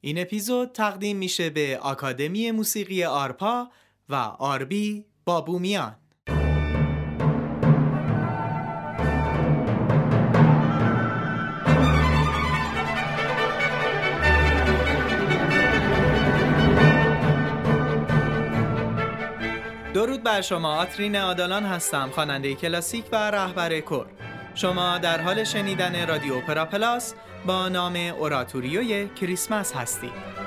این اپیزود تقدیم میشه به آکادمی موسیقی آرپا و آربی بابومیان. درود بر شما آترین آدالان هستم خواننده کلاسیک و رهبر کور. شما در حال شنیدن رادیو اپرا پلاس با نام اوراتوریوی کریسمس هستید.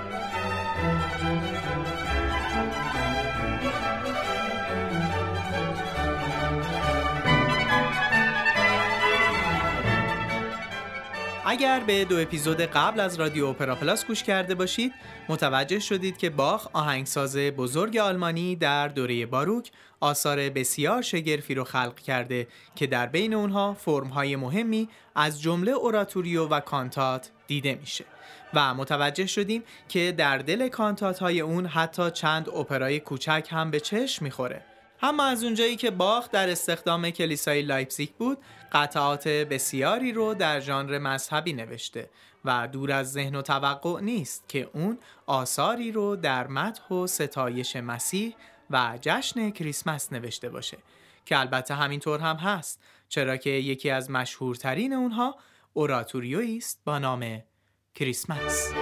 اگر به دو اپیزود قبل از رادیو اپرا پلاس گوش کرده باشید متوجه شدید که باخ آهنگساز بزرگ آلمانی در دوره باروک آثار بسیار شگرفی رو خلق کرده که در بین اونها فرمهای مهمی از جمله اوراتوریو و کانتات دیده میشه. و متوجه شدیم که در دل کانتات های اون حتی چند اپرای کوچک هم به چشم می‌خوره. اما از اونجایی که باخ در استخدام کلیسای لایپزیگ بود قطعات بسیاری رو در ژانر مذهبی نوشته و دور از ذهن و توقع نیست که اون آثاری رو در مدح و ستایش مسیح و جشن کریسمس نوشته باشه که البته همینطور هم هست چرا که یکی از مشهورترین اونها اوراتوریویی است با نام کریسمس.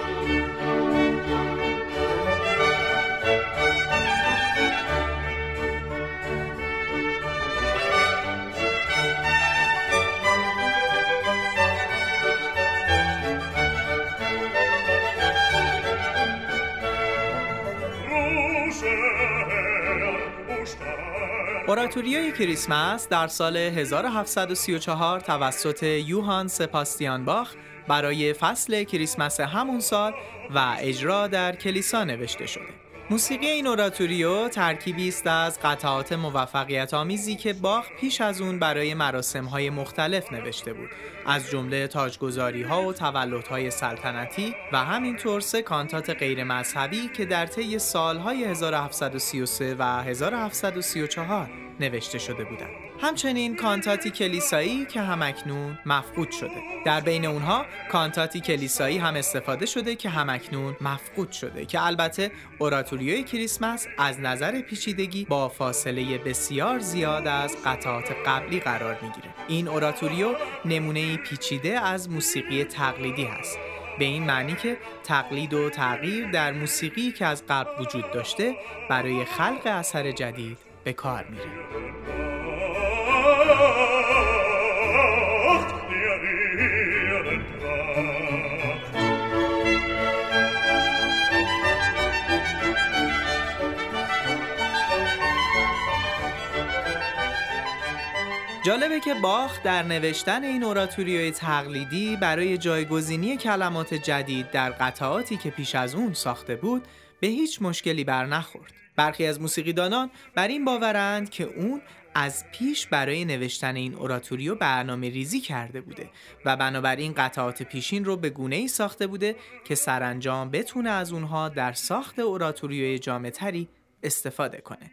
اوراتوریوی کریسمس در سال 1734 توسط یوهان سپاستیان باخ برای فصل کریسمس همون سال و اجرا در کلیسا نوشته شده. موسیقی این اوراتوریو ترکیبی است از قطعات موفقیت آمیزی که باخ پیش از اون برای مراسم های مختلف نوشته بود از جمله تاجگذاری ها و تولدهای سلطنتی و همینطور سه کانتات غیر مذهبی که در طی سالهای 1733 و 1734 نوشته شده بودند. همچنین کانتاتی کلیسایی که همکنون مفقود شده. در بین اونها کانتاتی کلیسایی هم استفاده شده که همکنون مفقود شده که البته اوراتوریوی کریسمس از نظر پیچیدگی با فاصله بسیار زیاد از قطعات قبلی قرار می‌گیره. این اوراتوریو نمونه پیچیده از موسیقی تقلیدی هست. به این معنی که تقلید و تغییر در موسیقی که از قبل وجود داشته برای خلق اثر جدید به کار میره جالبه که باخ در نوشتن این اوراتوریوی تقلیدی برای جایگزینی کلمات جدید در قطعاتی که پیش از اون ساخته بود به هیچ مشکلی بر نخورد. برخی از موسیقیدانان بر این باورند که اون از پیش برای نوشتن این اوراتوریو برنامه ریزی کرده بوده و بنابراین قطعات پیشین رو به گونه ای ساخته بوده که سرانجام بتونه از اونها در ساخت اوراتوریوی جامعتری استفاده کنه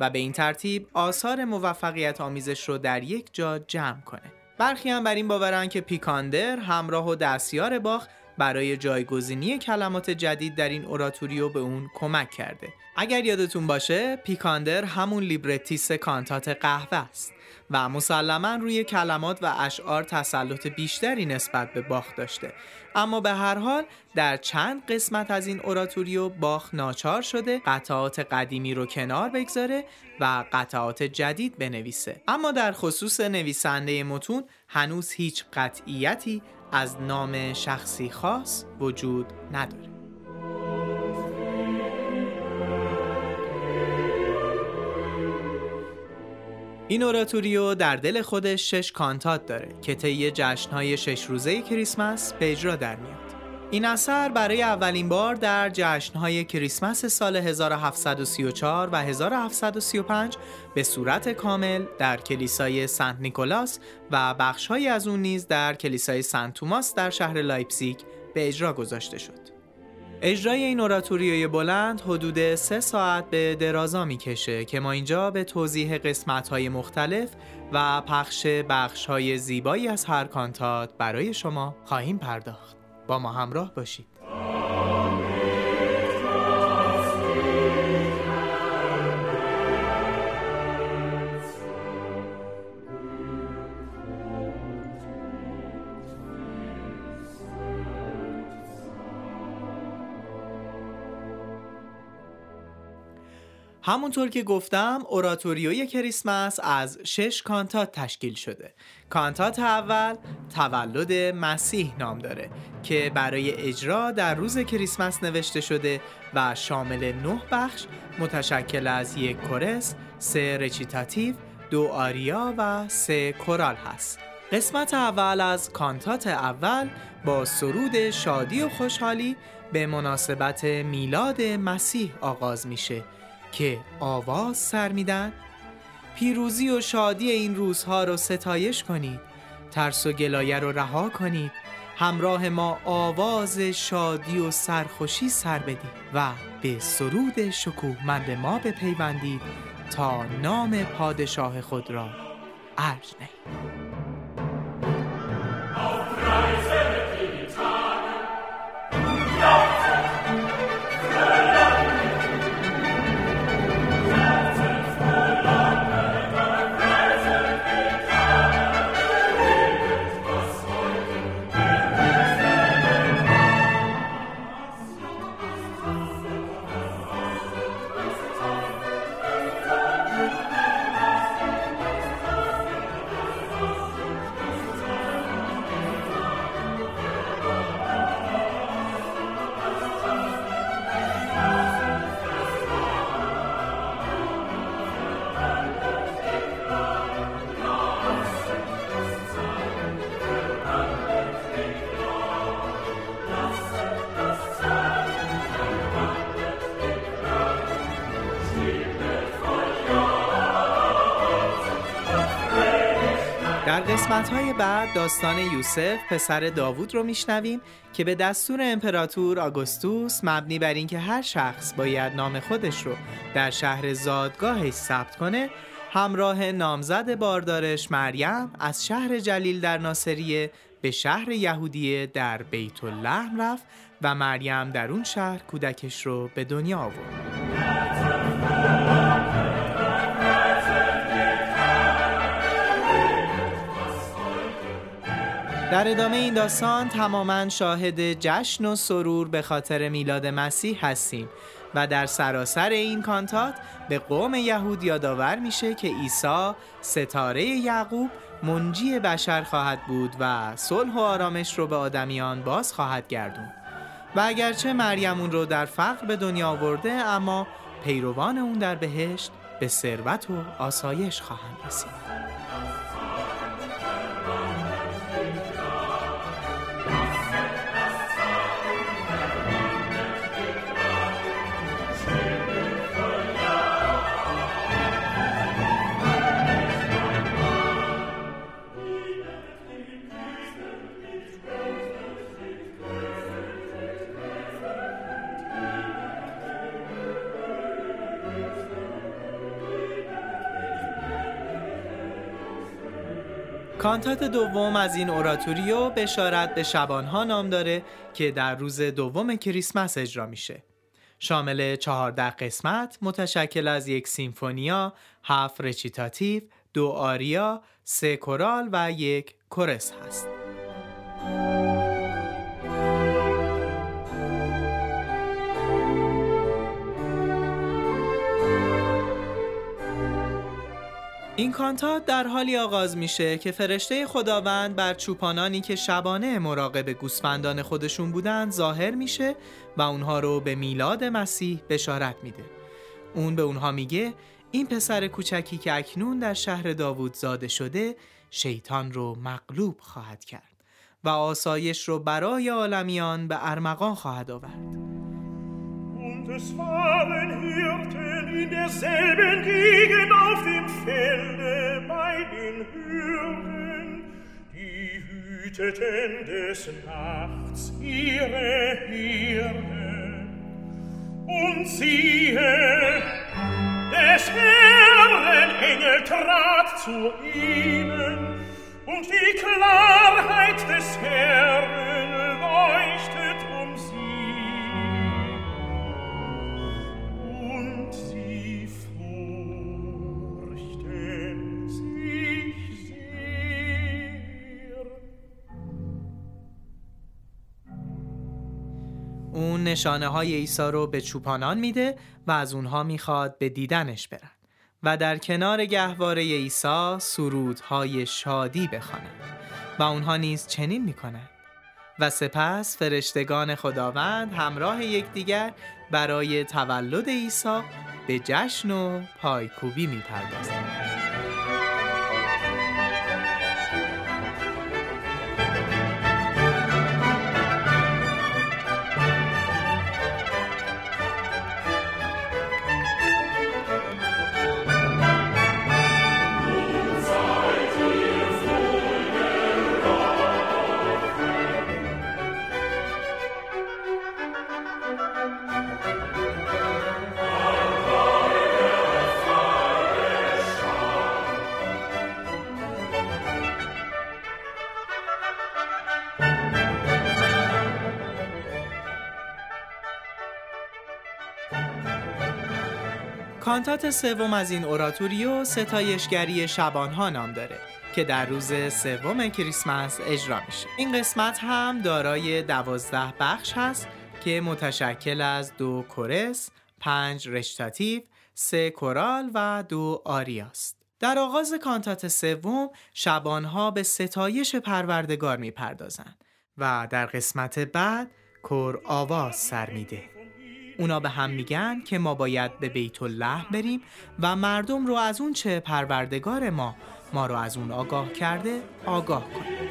و به این ترتیب آثار موفقیت آمیزش رو در یک جا جمع کنه. برخی هم بر این باورند که پیکاندر همراه و دستیار باخ برای جایگزینی کلمات جدید در این اوراتوریو به اون کمک کرده. اگر یادتون باشه پیکاندر همون لیبرتیس کانتات قهوه است و مسلما روی کلمات و اشعار تسلط بیشتری نسبت به باخ داشته. اما به هر حال در چند قسمت از این اوراتوریو باخ ناچار شده قطعات قدیمی رو کنار بگذاره و قطعات جدید بنویسه. اما در خصوص نویسنده متون هنوز هیچ قطعیتی از نام شخصی خاص وجود نداره این اوراتوریو در دل خودش شش کانتات داره که طی جشنهای شش روزه کریسمس به اجرا در میاد. این اثر برای اولین بار در جشنهای کریسمس سال 1734 و 1735 به صورت کامل در کلیسای سنت نیکولاس و بخشهایی از اون نیز در کلیسای سنت توماس در شهر لایپزیگ به اجرا گذاشته شد. اجرای این اوراتوریوی بلند حدود سه ساعت به درازا می‌کشه که ما اینجا به توضیح قسمت های مختلف و پخش بخش های زیبایی از هر کانتات برای شما خواهیم پرداخت با ما همراه باشید. همونطور که گفتم اوراتوریوی کریسمس از شش کانتات تشکیل شده. کانتات اول تولد مسیح نام داره که برای اجرا در روز کریسمس نوشته شده و شامل نه بخش متشکل از یک کورس، سه رچیتاتیو، دو آریا و سه کورال هست. قسمت اول از کانتات اول با سرود شادی و خوشحالی به مناسبت میلاد مسیح آغاز میشه. که آواز سر میدن پیروزی و شادی این روزها رو ستایش کنید ترس و گلایه رو رها کنید همراه ما آواز شادی و سرخوشی سر بدید و به سرود شکوهمند ما بپیوندید تا نام پادشاه خود را ارج نهید. قسمت های بعد داستان یوسف پسر داوود رو میشنویم که به دستور امپراتور آگوستوس مبنی بر اینکه هر شخص باید نام خودش رو در شهر زادگاهش ثبت کنه همراه نامزد باردارش مریم از شهر جلیل در ناصریه به شهر یهودیه در بیت اللحم رفت و مریم در اون شهر کودکش رو به دنیا آورد. در ادامه این داستان تماما شاهد جشن و سرور به خاطر میلاد مسیح هستیم و در سراسر این کانتات به قوم یهود یادآور میشه که عیسی ستاره یعقوب منجی بشر خواهد بود و صلح و آرامش رو به آدمیان باز خواهد گردون و اگرچه مریم اون رو در فقر به دنیا آورده اما پیروان اون در بهشت به ثروت و آسایش خواهند رسید. کانتات دوم از این اوراتوریو بشارت به شبانها نام داره که در روز دوم کریسمس اجرا میشه. شامل چهارده قسمت متشکل از یک سیمفونیا، هفت رچیتاتیو، دو آریا، سه کورال و یک کورس هست. این کانتات در حالی آغاز میشه که فرشته خداوند بر چوپانانی که شبانه مراقب گوسفندان خودشون بودند ظاهر میشه و اونها رو به میلاد مسیح بشارت میده. اون به اونها میگه این پسر کوچکی که اکنون در شهر داوود زاده شده شیطان رو مغلوب خواهد کرد و آسایش رو برای عالمیان به ارمغان خواهد آورد. des waren Hirten in derselben Gegend auf dem Felde bei den Hürden, die hüteten des Nachts ihre Hirte. Und siehe, des Herren Engel trat zu ihnen, und die Klarheit des Herren اون نشانه های عیسی رو به چوپانان میده و از اونها می‌خواد به دیدنش برن و در کنار گهواره عیسی سرودهای شادی بخوانند و اونها نیز چنین می‌کنند. و سپس فرشتگان خداوند همراه یکدیگر برای تولد عیسی به جشن و پایکوبی می‌پردازند. کانتات سوم از این اوراتوریو ستایشگری شبانها نام داره که در روز سوم کریسمس اجرا میشه. این قسمت هم دارای دوازده بخش هست که متشکل از دو کورس، پنج رشتاتیو، سه کورال و دو آریاست. در آغاز کانتات سوم شبانها به ستایش پروردگار می‌پردازند و در قسمت بعد کور آواز سر میده. اونا به هم میگن که ما باید به بیت الله بریم و مردم رو از اون چه پروردگار ما ما رو از اون آگاه کرده آگاه کنیم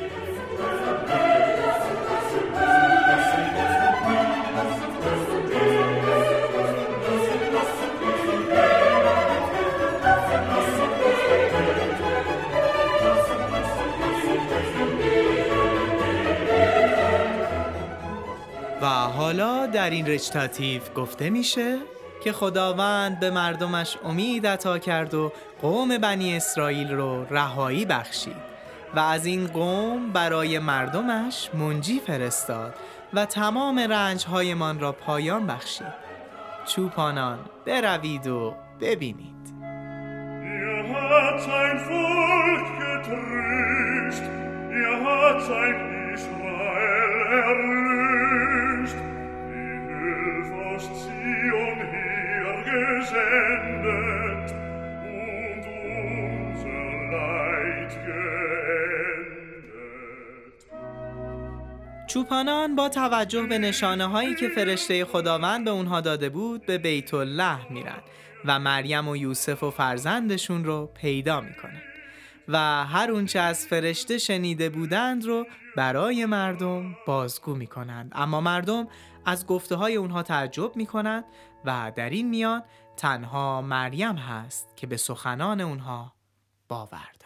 حالا در این رجتاتیو گفته میشه که خداوند به مردمش امید عطا کرد و قوم بنی اسرائیل رو رهایی بخشید و از این قوم برای مردمش منجی فرستاد و تمام رنجهایمان را پایان بخشید. چوپانان بروید و ببینید. چوپانان با توجه به نشانه هایی که فرشته خداوند به اونها داده بود به بیت الله میرن و مریم و یوسف و فرزندشون رو پیدا می‌کنن و هر اونچه از فرشته شنیده بودند رو برای مردم بازگو می‌کنند. اما مردم از گفته های اونها تعجب می‌کنند و در این میان تنها مریم هست که به سخنان اونها باور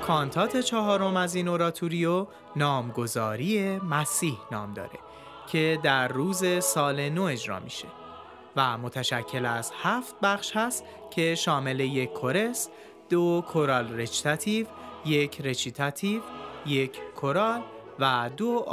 کانتات چهارم از این اوراتوریو نامگذاری مسیح نام داره که در روز سال نو اجرا میشه و متشکل از هفت بخش هست که شامل یک کورس، دو کورال رچتاتیو، یک رچیتاتیو، یک کورال و دو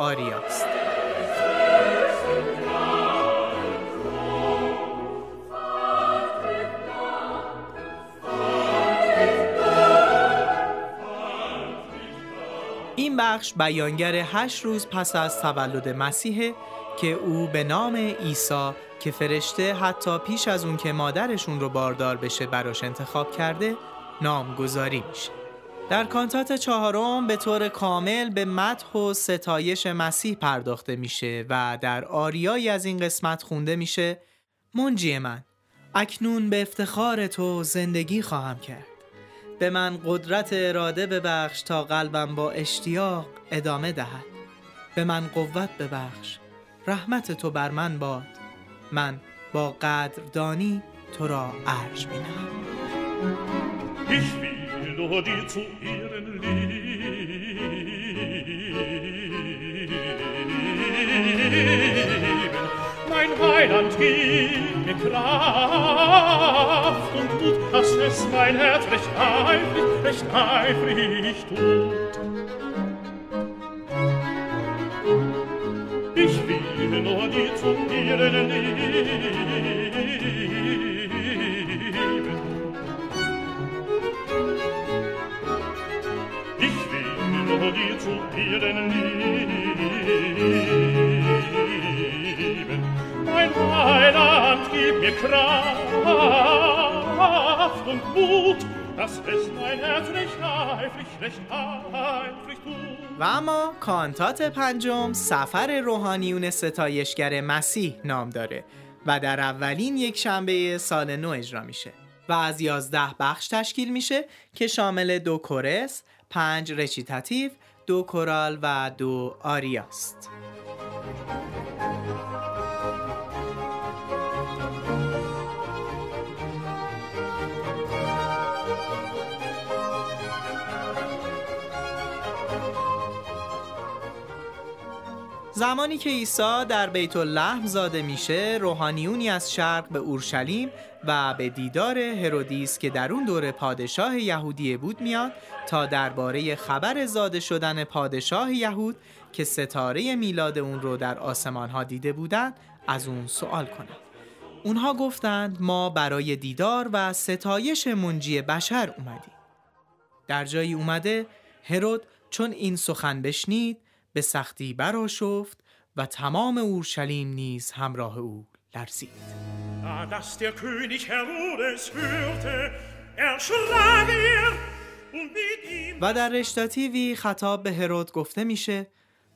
آریاست. بخش بیانگر هشت روز پس از تولد مسیحه که او به نام عیسی که فرشته حتی پیش از اون که مادرشون رو باردار بشه براش انتخاب کرده نامگذاری میشه در کانتات چهارم به طور کامل به مدح و ستایش مسیح پرداخته میشه و در آریایی از این قسمت خونده میشه منجی من اکنون به افتخار تو زندگی خواهم کرد به من قدرت اراده ببخش تا قلبم با اشتیاق ادامه دهد. به من قوت ببخش رحمت تو بر من باد. من با قدردانی تو را ارج بینم Mein Heiland gibt Kraft und Mut, dass es mein Herz recht eifrig, recht eifrig tut. Ich will nur dir zu ihren Lieben. Ich will nur dir zu ihren Lieben. Mir Kraft und Mut, dass es mein Herz recht eifrig, recht eifrig tut. و اما کانتات پنجم سفر روحانیون ستایشگر مسیح نام داره و در اولین یک شنبه سال نو اجرا میشه و از یازده بخش تشکیل میشه که شامل دو کورس، پنج رچیتاتیو، دو کورال و دو آریاست. زمانی که عیسی در بیت اللحم زاده میشه روحانیونی از شرق به اورشلیم و به دیدار هرودیس که در اون دوره پادشاه یهودیه بود میاد تا درباره خبر زاده شدن پادشاه یهود که ستاره میلاد اون رو در آسمان ها دیده بودند از اون سوال کنند. اونها گفتند ما برای دیدار و ستایش منجی بشر اومدیم. در جایی اومده هرود چون این سخن بشنید به سختی براشفت و تمام اورشلیم نیز همراه او لرزید. و در رشتاتیوی خطاب به هرود گفته میشه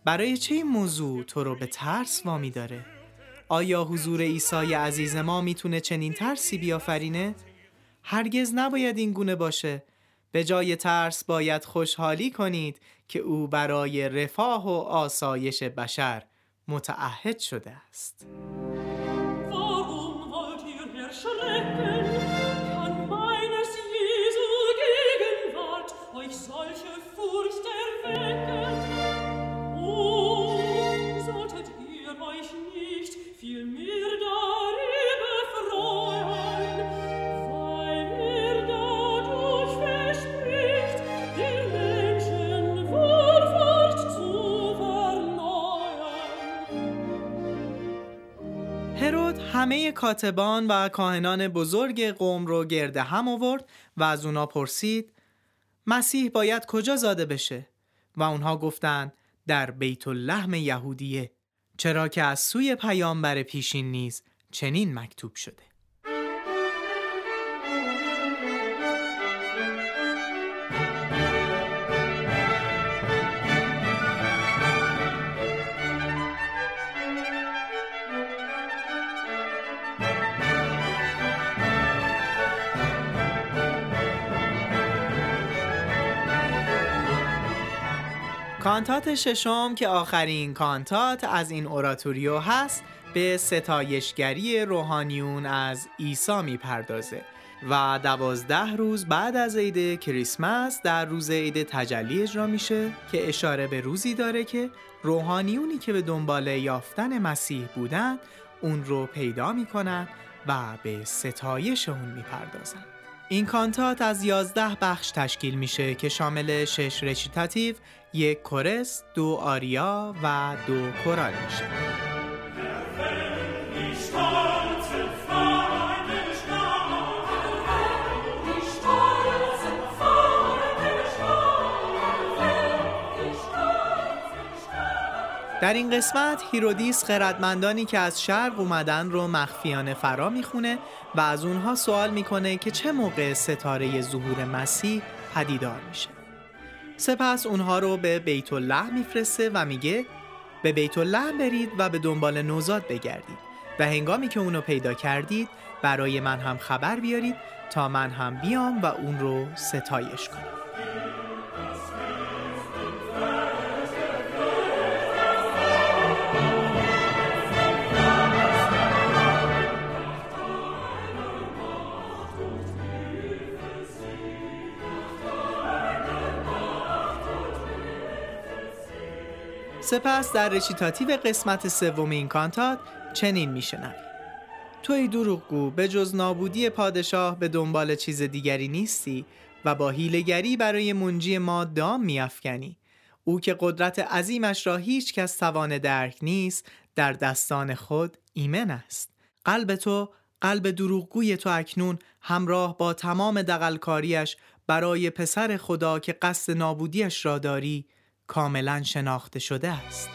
برای چه این موضوع تو رو به ترس وامی داره؟ آیا حضور عیسی عزیز ما می‌تونه چنین ترسی بیافرینه؟ هرگز نباید این گونه باشه به جای ترس باید خوشحالی کنید که او برای رفاه و آسایش بشر متعهد شده است. همه کاتبان و کاهنان بزرگ قوم رو گرده هم آورد و از اونا پرسید مسیح باید کجا زاده بشه؟ و اونها گفتند در بیت اللحم یهودیه چرا که از سوی پیامبر پیشین نیز چنین مکتوب شده. کانتات ششم که آخرین کانتات از این اوراتوریو هست به ستایشگری روحانیون از عیسی می‌پردازه و دوازده روز بعد از عید کریسمس در روز عید تجلی اجرا میشه که اشاره به روزی داره که روحانیونی که به دنبال یافتن مسیح بودن اون رو پیدا می‌کنن و به ستایش اون می‌پردازن. این کانتات از یازده بخش تشکیل میشه که شامل شش رچیتاتیو، یک کورس، دو آریا و دو کورال میشه. در این قسمت هیرودیس خردمندانی که از شرق اومدن رو مخفیانه فرا می‌خونه و از اونها سوال می‌کنه که چه موقع ستاره ظهور مسیح پدیدار میشه. سپس اونها رو به بیت الله میفرسته و میگه به بیت الله برید و به دنبال نوزاد بگردید و هنگامی که اونو پیدا کردید برای من هم خبر بیارید تا من هم بیام و اون رو ستایش کنم. سپس در رچیتاتیو قسمت سوم این کانتات چنین میشنویم توی دروغگو به جز نابودی پادشاه به دنبال چیز دیگری نیستی و با هیلگری برای منجی ما دام میافکنی. او که قدرت عظیمش را هیچ کس توان درک نیست در دستان خود ایمن است. قلب تو قلب دروغگوی تو اکنون همراه با تمام دقلکاریش برای پسر خدا که قصد نابودیش را داری کاملا شناخته شده است.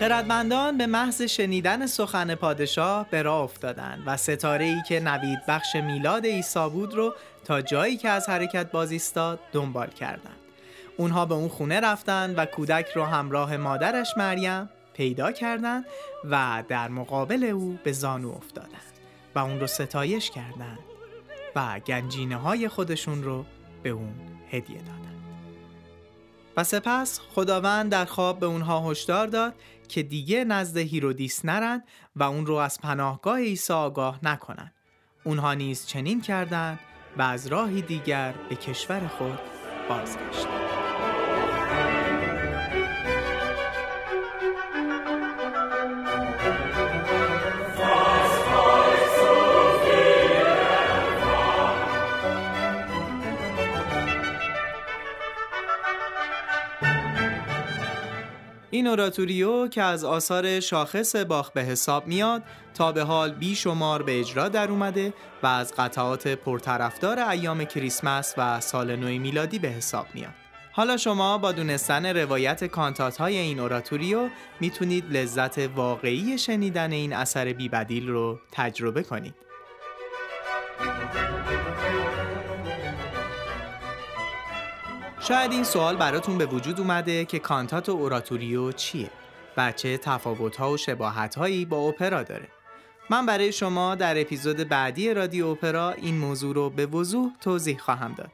خردمندان به محض شنیدن سخن پادشاه به راه افتادند و ستاره ای که نوید بخش میلاد عیسی بود رو تا جایی که از حرکت باز ایستاد دنبال کردند. اونها به اون خونه رفتند و کودک رو همراه مادرش مریم پیدا کردند و در مقابل او به زانو افتادند و اون رو ستایش کردند و گنجینه های خودشون رو به اون هدیه دادند. و سپس خداوند در خواب به اونها هشدار داد که دیگه نزد هیرودیس نرند و اون رو از پناهگاه عیسی آگاه نکنند. اونها نیز چنین کردند و از راهی دیگر به کشور خود بازگشتند. این اوراتوریو که از آثار شاخص باخ به حساب میاد تا به حال بیشمار به اجرا در اومده و از قطعات پرطرفدار ایام کریسمس و سال نو میلادی به حساب میاد. حالا شما با دونستن روایت کانتات های این اوراتوریو می‌تونید لذت واقعی شنیدن این اثر بیبدیل رو تجربه کنید. شاید این سوال براتون به وجود اومده که کانتات و اوراتوریو چیه و چه تفاوت‌ها و شباهت‌هایی با اپرا داره. من برای شما در اپیزود بعدی رادیو اپرا این موضوع رو به وضوح توضیح خواهم داد.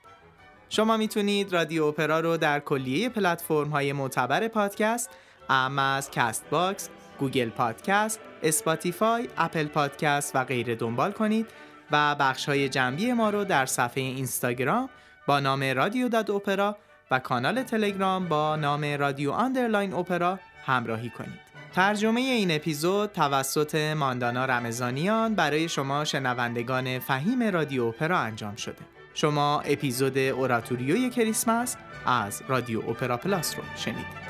شما می‌تونید رادیو اپرا رو در کلیه پلتفرم های معتبر پادکست اما از کاست باکس، گوگل پادکست، اسپاتیفای، اپل پادکست و غیره دنبال کنید و بخش های جنبی ما رو در صفحه اینستاگرام با نام رادیو dot اپرا و کانال تلگرام با نام رادیو underline اپرا همراهی کنید. ترجمه این اپیزود توسط ماندانا رمضانیان برای شما شنوندگان فهیم رادیو اپرا انجام شده. شما اپیزود اوراتوریوی کریسمس از رادیو اپرا پلاس رو شنیدید.